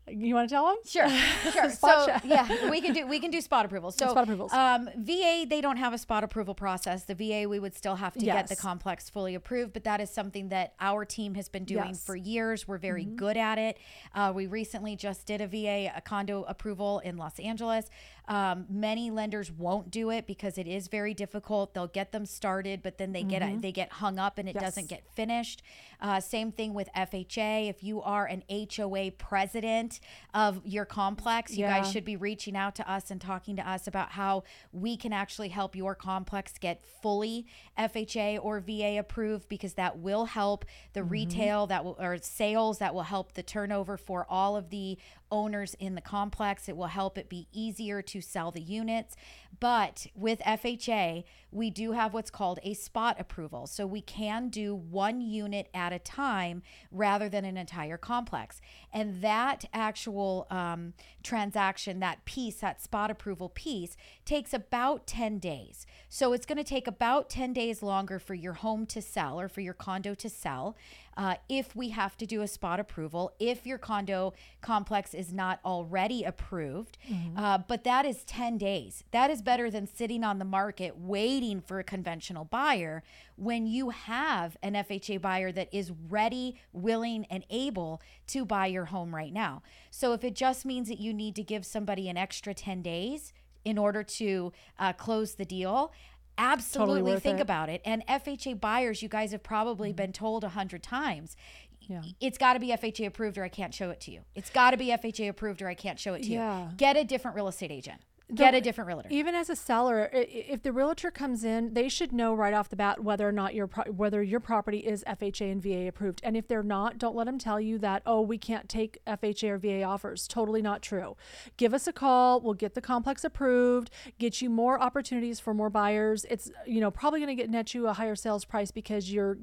You want to tell them? Sure, sure. So check. yeah, we can do we can do spot approvals. So Spot approvals. Um, VA they don't have a spot approval process. The VA we would still have to get the complex fully approved, but that is something that our team has been doing Yes. Mm-hmm. for years. We're very good at it. Uh, we recently just did a VA a condo approval in Los Angeles. Um, many lenders won't do it because it is very difficult. They'll get them started, but then they get they get hung up and it Mm-hmm. Yes. doesn't get finished. Uh, same thing with FHA. If you are an HOA president of your complex, you guys should be reaching out to us and talking to us about how we can actually help your complex get fully FHA or VA approved because that will help the Mm-hmm. retail that will or sales that will help the turnover for all of the owners in the complex. It will help it be easier to sell the units. But with FHA, we do have what's called a spot approval. So we can do one unit at a time rather than an entire complex. And that actual um, transaction, that piece, that spot approval piece, takes about 10 days. So it's going to take about 10 days longer for your home to sell or for your condo to sell. Uh, if we have to do a spot approval, if your condo complex is not already approved. Uh, but that is 10 days. That is better than sitting on the market waiting for a conventional buyer when you have an FHA buyer that is ready, willing, and able to buy your home right now. So if it just means that you need to give somebody an extra 10 days in order to uh, close the deal, absolutely worth think it. about it. And FHA buyers, you guys have probably been told a hundred times. Yeah. It's got to be FHA approved or I can't show it to you. It's got to be FHA approved or I can't show it to Yeah. you. Get a different real estate agent. Get a different realtor. Even as a seller, if the realtor comes in, they should know right off the bat whether or not your pro- whether your property is FHA and VA approved. And if they're not, don't let them tell you that oh we can't take FHA or VA offers. Totally not true. Give us a call. We'll get the complex approved. Get you more opportunities for more buyers. It's you know probably going to get net you a higher sales price because you're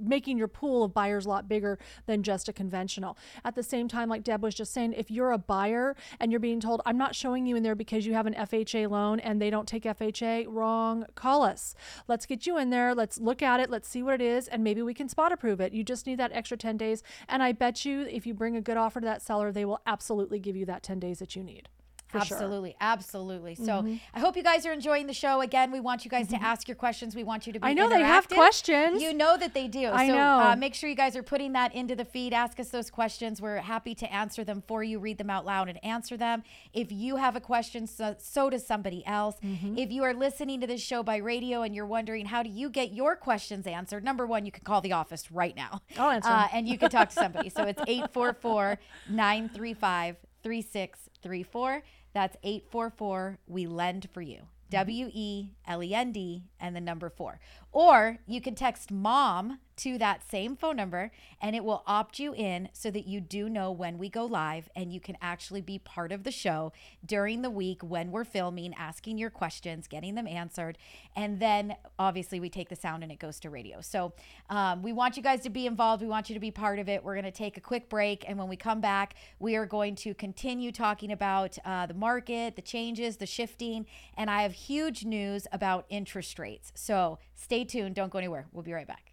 making your pool of buyers a lot bigger than just a conventional. At the same time, like Deb was just saying, if you're a buyer and you're being told, I'm not showing you in there because you have an FHA loan and they don't take FHA, wrong, call us. Let's get you in there. Let's look at it. Let's see what it is. And maybe we can spot approve it. You just need that extra 10 days. And I bet you if you bring a good offer to that seller, they will absolutely give you that 10 days that you need. For sure. Mm-hmm. Absolutely, absolutely. So I hope you guys are enjoying the show. Again, we want you guys to ask your questions. We want you to be. I know they have questions. You know that they do. I so, know. Uh, make sure you guys are putting that into the feed. Ask us those questions. We're happy to answer them for you. Read them out loud and answer them. If you have a question, so, so does somebody else. Mm-hmm. If you are listening to this show by radio and you're wondering how do you get your questions answered, number one, you can call the office right now. I'll answer. Uh, and you can talk to somebody. so it's 844 935 3634. That's 844 We Lend for You. W E L E N D and the number four. Or you can text mom to that same phone number and it will opt you in so that you do know when we go live and you can actually be part of the show during the week when we're filming, asking your questions, getting them answered. And then obviously we take the sound and it goes to radio. So um, we want you guys to be involved. We want you to be part of it. We're going to take a quick break. And when we come back, we are going to continue talking about uh, the market, the changes, the shifting. And I have huge news about interest rates. So stay tuned. Don't go anywhere. We'll be right back.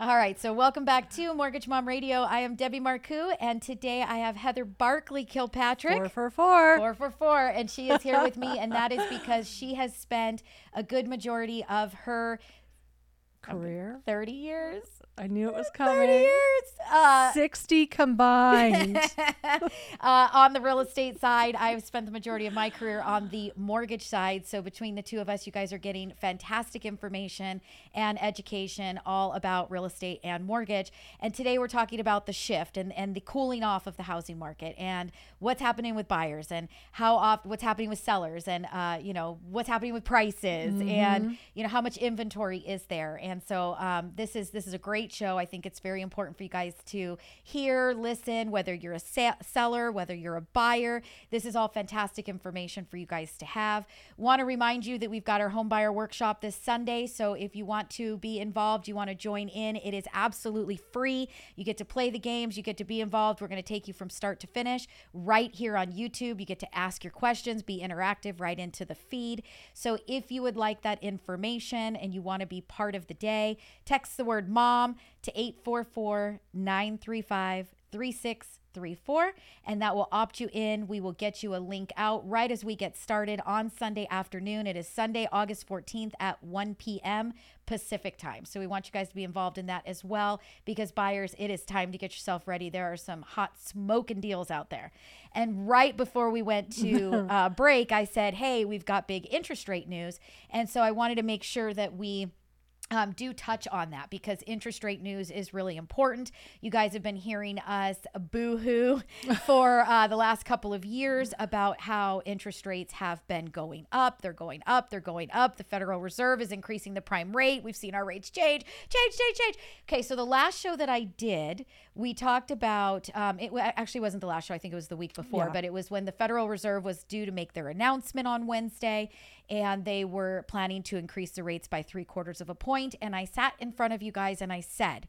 All right, so welcome back to Mortgage Mom Radio. I am Debbie Marcoux, and today I have Heather Barkley Kilpatrick. Four for four. Four for four. And she is here with me, and that is because she has spent a good majority of her um, Career. 30 years. I knew it was coming. 30 coming. years. Uh, 60 combined. uh, on the real estate side, I've spent the majority of my career on the mortgage side. So between the two of us, you guys are getting fantastic information and education all about real estate and mortgage. And today we're talking about the shift and, and the cooling off of the housing market and what's happening with buyers and how oft what's happening with sellers and uh, you know what's happening with prices and you know how much inventory is there. And so um, this is this is a great show. I think it's very important for you guys to hear, listen, whether you're a sa- seller, whether you're a buyer. This is all fantastic information for you guys to have. Want to remind you that we've got our home buyer workshop this Sunday. So if you want to be involved, you want to join in, it is absolutely free. You get to play the games, you get to be involved. We're going to take you from start to finish right here on YouTube. You get to ask your questions, be interactive right into the feed. So if you would like that information and you want to be part of the day, text the word mom to 844 935 3634 and that will opt you in. We will get you a link out right as we get started on Sunday afternoon. It is Sunday, August 14th at 1 p.m. Pacific time. So we want you guys to be involved in that as well because buyers, it is time to get yourself ready. There are some hot smoking deals out there. And right before we went to uh, break, I said, hey, we've got big interest rate news. And so I wanted to make sure that we um, do touch on that because interest rate news is really important. You guys have been hearing us boo hoo for uh, the last couple of years about how interest rates have been going up. They're going up, they're going up. The Federal Reserve is increasing the prime rate. We've seen our rates change, change, change, change. Okay, so the last show that I did, we talked about um, it actually wasn't the last show, I think it was the week before, Yeah. but it was when the Federal Reserve was due to make their announcement on Wednesday and they were planning to increase the rates by three quarters of a point. And I sat in front of you guys and I said,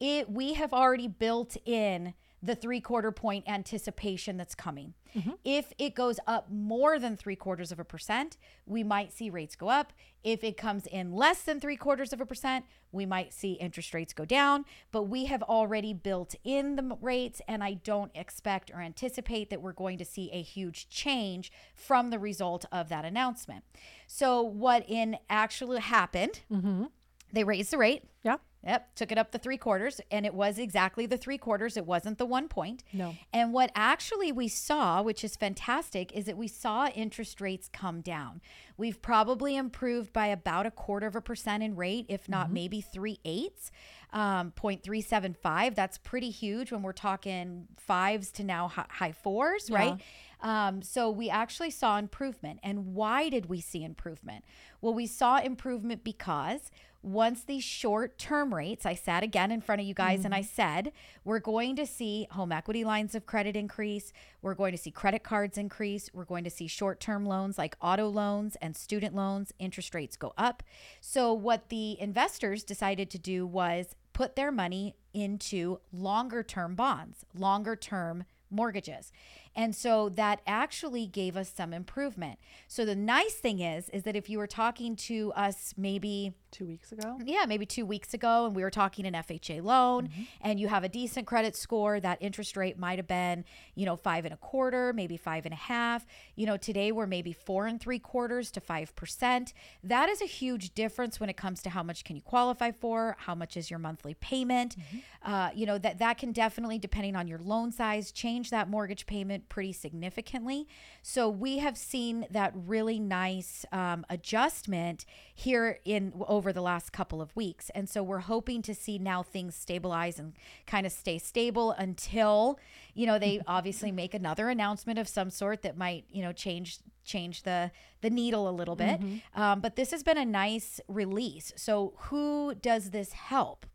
it we have already built in the three quarter point anticipation that's coming. Mm-hmm. If it goes up more than three quarters of a percent, we might see rates go up. If it comes in less than three quarters of a percent, we might see interest rates go down. But we have already built in the rates, and I don't expect or anticipate that we're going to see a huge change from the result of that announcement. So, what in actually happened, mm-hmm. they raised the rate. Yeah. Yep, took it up the three quarters, and it was exactly the three quarters. It wasn't the one point. No. And what actually we saw, which is fantastic, is that we saw interest rates come down. We've probably improved by about a quarter of a percent in rate, if not maybe three eighths, um, 0.375. That's pretty huge when we're talking fives to now high fours, right? Um, so we actually saw improvement. And why did we see improvement? Well, we saw improvement because once these short term rates, I sat again in front of you guys and I said, we're going to see home equity lines of credit increase. We're going to see credit cards increase. We're going to see short term loans like auto loans and student loans, interest rates go up. So, what the investors decided to do was put their money into longer term bonds, longer term mortgages. And so that actually gave us some improvement. So the nice thing is is that if you were talking to us maybe Two weeks ago. yeah, maybe two weeks ago, and we were talking an FHA loan, and you have a decent credit score, that interest rate might have been, you know, five and a quarter, maybe five and a half. You know, today we're maybe four and three quarters to five percent. That is a huge difference when it comes to how much can you qualify for, how much is your monthly payment. Uh, you know that that can definitely, depending on your loan size, change that mortgage payment pretty significantly. So we have seen that really nice um, adjustment here in over the last couple of weeks, and so we're hoping to see now things stabilize and kind of stay stable until you know they obviously make another announcement of some sort that might you know change change the the needle a little bit. Um, but this has been a nice release. So who does this help?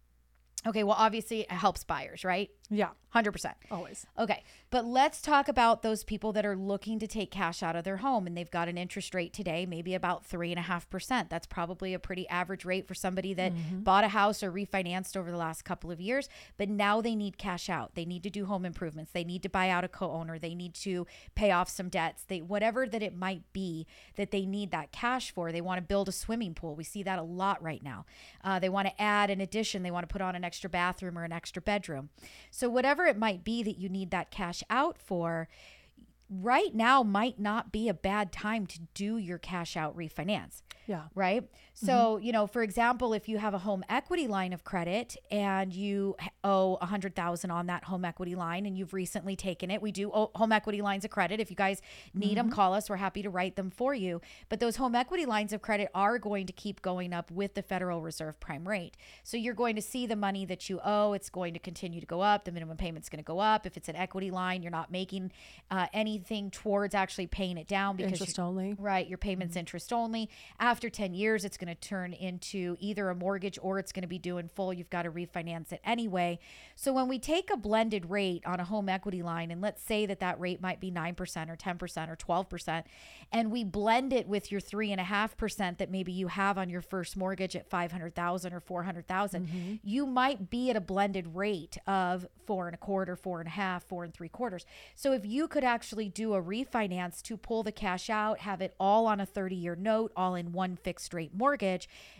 Okay, well obviously it helps buyers, right? Yeah. Hundred percent. Always. Okay, but let's talk about those people that are looking to take cash out of their home and they've got an interest rate today, maybe about three and a half percent. That's probably a pretty average rate for somebody that bought a house or refinanced over the last couple of years, but now they need cash out. They need to do home improvements. They need to buy out a co-owner. They need to pay off some debts. They whatever that it might be that they need that cash for. They want to build a swimming pool. We see that a lot right now. Uh, they want to add an addition. They want to put on an extra bathroom or an extra bedroom. So whatever it might be that you need that cash out for, right now might not be a bad time to do your cash out refinance Yeah. right? So, mm-hmm. you know, for example, if you have a home equity line of credit and you owe a hundred thousand on that home equity line and you've recently taken it, we do owe home equity lines of credit. If you guys need them, mm-hmm. call us. We're happy to write them for you. But those home equity lines of credit are going to keep going up with the Federal Reserve prime rate. So you're going to see the money that you owe. It's going to continue to go up. The minimum payment's going to go up. If it's an equity line, you're not making uh, anything towards actually paying it down because Interest you- only. Right, your payments mm-hmm. interest only. After 10 years, it's going to turn into either a mortgage or it's going to be due in full. You've got to refinance it anyway. So when we take a blended rate on a home equity line, and let's say that that rate might be 9% or 10% or 12%, and we blend it with your 3.5% that maybe you have on your first mortgage at 500,000 or 400,000, mm-hmm. you might be at a blended rate of four and a quarter, four and a half, four and three quarters. So if you could actually do a refinance to pull the cash out, have it all on a 30 year note, all in one fixed rate mortgage,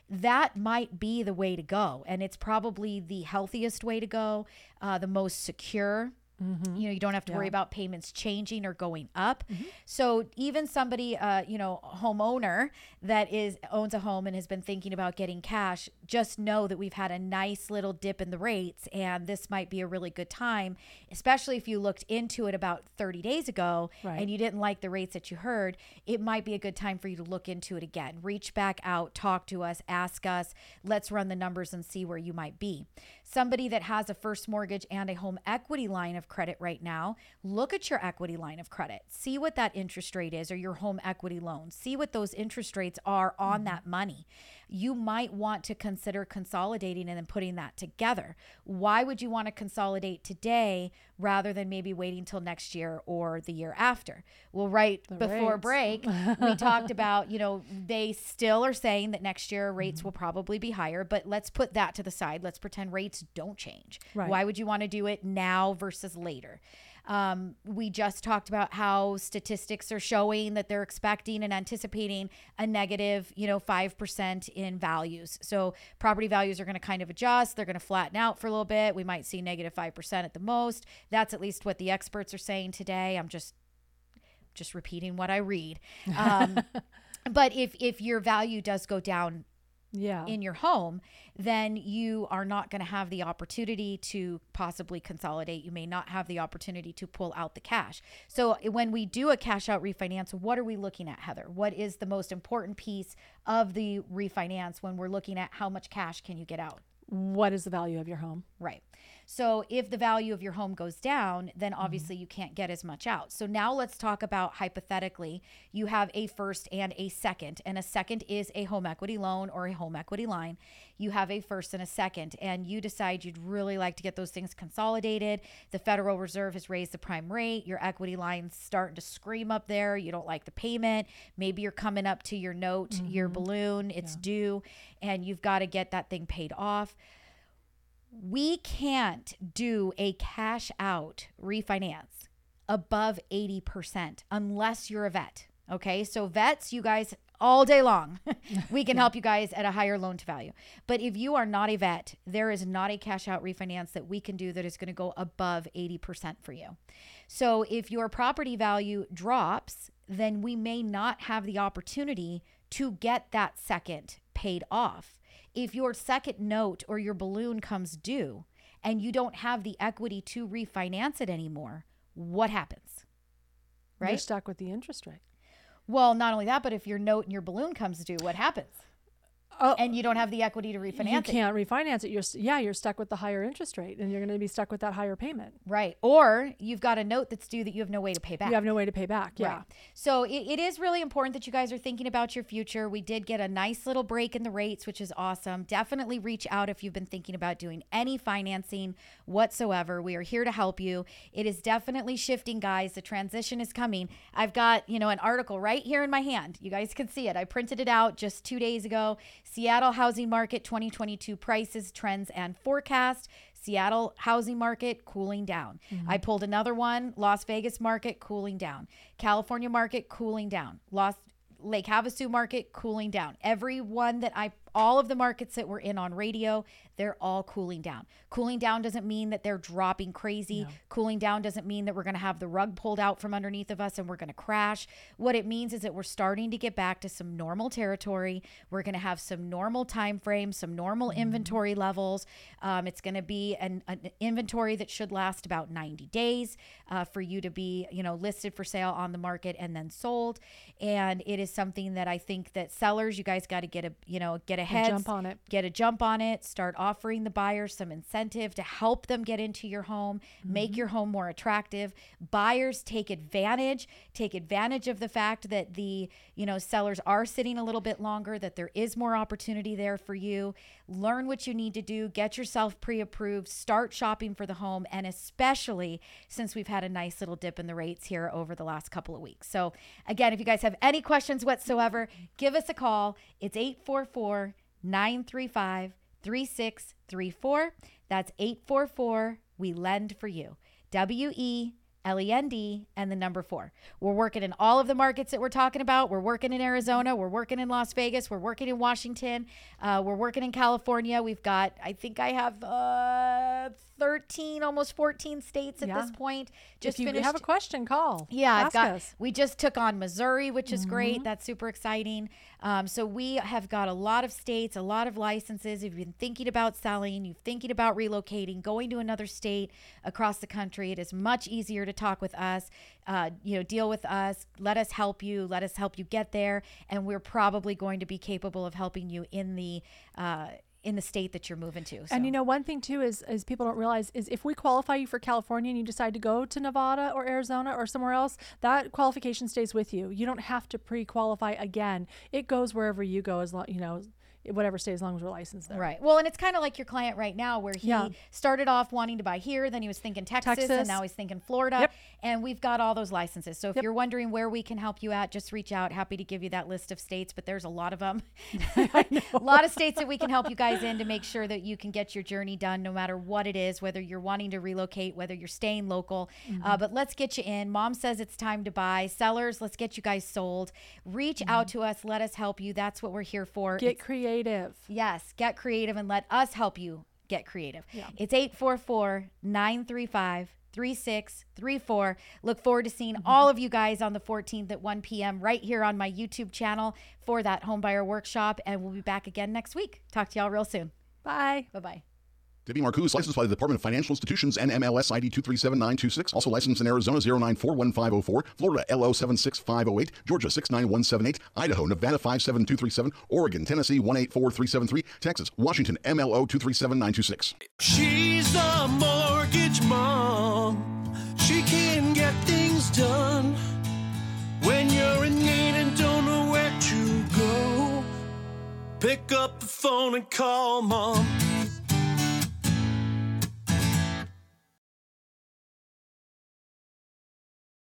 that might be the way to go. And it's probably the healthiest way to go, uh, the most secure. You know, you don't have to worry about payments changing or going up. So even somebody, uh, you know, homeowner that is owns a home and has been thinking about getting cash, just know that we've had a nice little dip in the rates and this might be a really good time, especially if you looked into it about 30 days ago Right. and you didn't like the rates that you heard, it might be a good time for you to look into it again. Reach back out, talk to us, ask us, let's run the numbers and see where you might be. Somebody that has a first mortgage and a home equity line of credit right now, look at your equity line of credit. See what that interest rate is or your home equity loan. See what those interest rates are on mm-hmm. that money. You might want to consider consolidating and then putting that together. Why would you want to consolidate today rather than maybe waiting till next year or the year after? Well, right before rates. break, we talked about, you know, they still are saying that next year rates Mm-hmm. will probably be higher, but let's put that to the side. Let's pretend rates don't change. Right. Why would you want to do it now versus later? Um, we just talked about how statistics are showing that they're expecting and anticipating a negative, you know, 5% in values. So property values are going to kind of adjust. They're going to flatten out for a little bit. We might see negative 5% at the most. That's at least what the experts are saying today. I'm just just repeating what I read. Um, but if if your value does go down Yeah. in your home, then you are not going to have the opportunity to possibly consolidate. You may not have the opportunity to pull out the cash. So eh, when we do a cash out refinance, what are we looking at, Heather? What is the most important piece of the refinance when we're looking at how much cash can you get out? what is the value of your home? Right. So if the value of your home goes down, then mm-hmm. obviously you can't get as much out. So now let's talk about hypothetically, you have a first and a second, and a second is a home equity loan or a home equity line. You have a first and a second, and you decide you'd really like to get those things consolidated. The Federal Reserve has raised the prime rate. Your equity line's starting to scream up there. You don't like the payment. Maybe you're coming up to your note, your mm-hmm. balloon, it's due, and you've got to get that thing paid off we can't do a cash out refinance above 80% unless you're a vet. Okay. So, vets, you guys, all day long, we can help you guys at a higher loan to value. But if you are not a vet, there is not a cash out refinance that we can do that is going to go above 80% for you. So, if your property value drops, then we may not have the opportunity to get that second paid off if your second note or your balloon comes due and you don't have the equity to refinance it anymore, what happens? Right? You're stuck with the interest rate. Well, not only that, but if your note and your balloon comes due, what happens? Oh, And you don't have the equity to refinance. You can't refinance it. You're yeah, you're stuck with the higher interest rate, and you're going to be stuck with that higher payment. Right. Or you've got a note that's due that you have no way to pay back. You have no way to pay back. Yeah. Right. So it, it is really important that you guys are thinking about your future. We did get a nice little break in the rates, which is awesome. Definitely reach out if you've been thinking about doing any financing whatsoever. We are here to help you. It is definitely shifting, guys. The transition is coming. I've got, you know, an article right here in my hand. You guys can see it. I printed it out just two days ago. Seattle housing market 2022 prices, trends, and forecast. Seattle housing market cooling down. Mm-hmm. I pulled another one. Las Vegas market cooling down. California market cooling down. Las Lake Havasu market cooling down. Every one that I all of the markets that we're in on radio, they're all cooling down. Cooling down doesn't mean that they're dropping crazy. Cooling down doesn't mean that we're going to have the rug pulled out from underneath of us and we're going to crash. What it means is that we're starting to get back to some normal territory. We're going to have some normal time frames, some normal inventory levels. Um, it's going to be an, an inventory that should last about 90 days uh, for you to be, you know, listed for sale on the market and then sold. And it is something that I think that sellers, you guys got to get a, you know, get ahead, jump on it. get a jump on it, start offering the buyers some incentive to help them get into your home, make mm-hmm. your home more attractive. Buyers take advantage, take advantage of the fact that the, you know, sellers are sitting a little bit longer, that there is more opportunity there for you. Learn what you need to do, get yourself pre-approved, start shopping for the home, and especially since we've had a nice little dip in the rates here over the last couple of weeks. So again, if you guys have any questions whatsoever, give us a call. It's 844 935 3634. That's 844 We Lend for You. W E L E N D and the number four. We're working in all of the markets that we're talking about. We're working in Arizona. We're working in Las Vegas. We're working in Washington. Uh, we're working in California. We've got, I think I have uh, 13, almost 14 states at Yeah. this point. Just if you finished have a question, call. yeah, I've got. us. We just took on Missouri, which is Mm-hmm. great. That's super exciting. Um, so we have got a lot of states, a lot of licenses. If you've been thinking about selling, you're thinking about relocating, going to another state across the country, it is much easier to talk with us. Uh, you know, deal with us. Let us help you. Let us help you get there, and we're probably going to be capable of helping you in the. Uh, in the state that you're moving to. So. And you know, one thing too is is people don't realize is if we qualify you for California and you decide to go to Nevada or Arizona or somewhere else, that qualification stays with you. You don't have to pre-qualify again. It goes wherever you go as long you know whatever state as long as we're licensed there. Right. Well, and it's kind of like your client right now, where he Yeah. started off wanting to buy here, then he was thinking Texas, and now he's thinking Florida. Yep. And we've got all those licenses. So if Yep. you're wondering where we can help you at, just reach out. Happy to give you that list of states, but there's a lot of them. a lot of states that we can help you guys in to make sure that you can get your journey done, no matter what it is, whether you're wanting to relocate, whether you're staying local. Mm-hmm. Uh, but let's get you in. Mom says it's time to buy. Sellers, let's get you guys sold. Reach out to us. Let us help you. That's what we're here for. Mm-hmm. Get It's- creative. Yes, get creative and let us help you get creative. Yeah. It's 844 935 3634. Look forward to seeing Mm-hmm. all of you guys on the 14th at 1 p.m. right here on my YouTube channel for that homebuyer workshop. And we'll be back again next week. Talk to y'all real soon. Bye. Bye bye. Debbie Marcuse, licensed by the Department of Financial Institutions and MLS ID 237926. Also licensed in Arizona 0941504, Florida LO 76508, Georgia 69178, Idaho, Nevada 57237, Oregon, Tennessee 184373, Texas, Washington MLO 237926. She's the mortgage mom. She can get things done when you're in need and don't know where to go. Pick up the phone and call mom.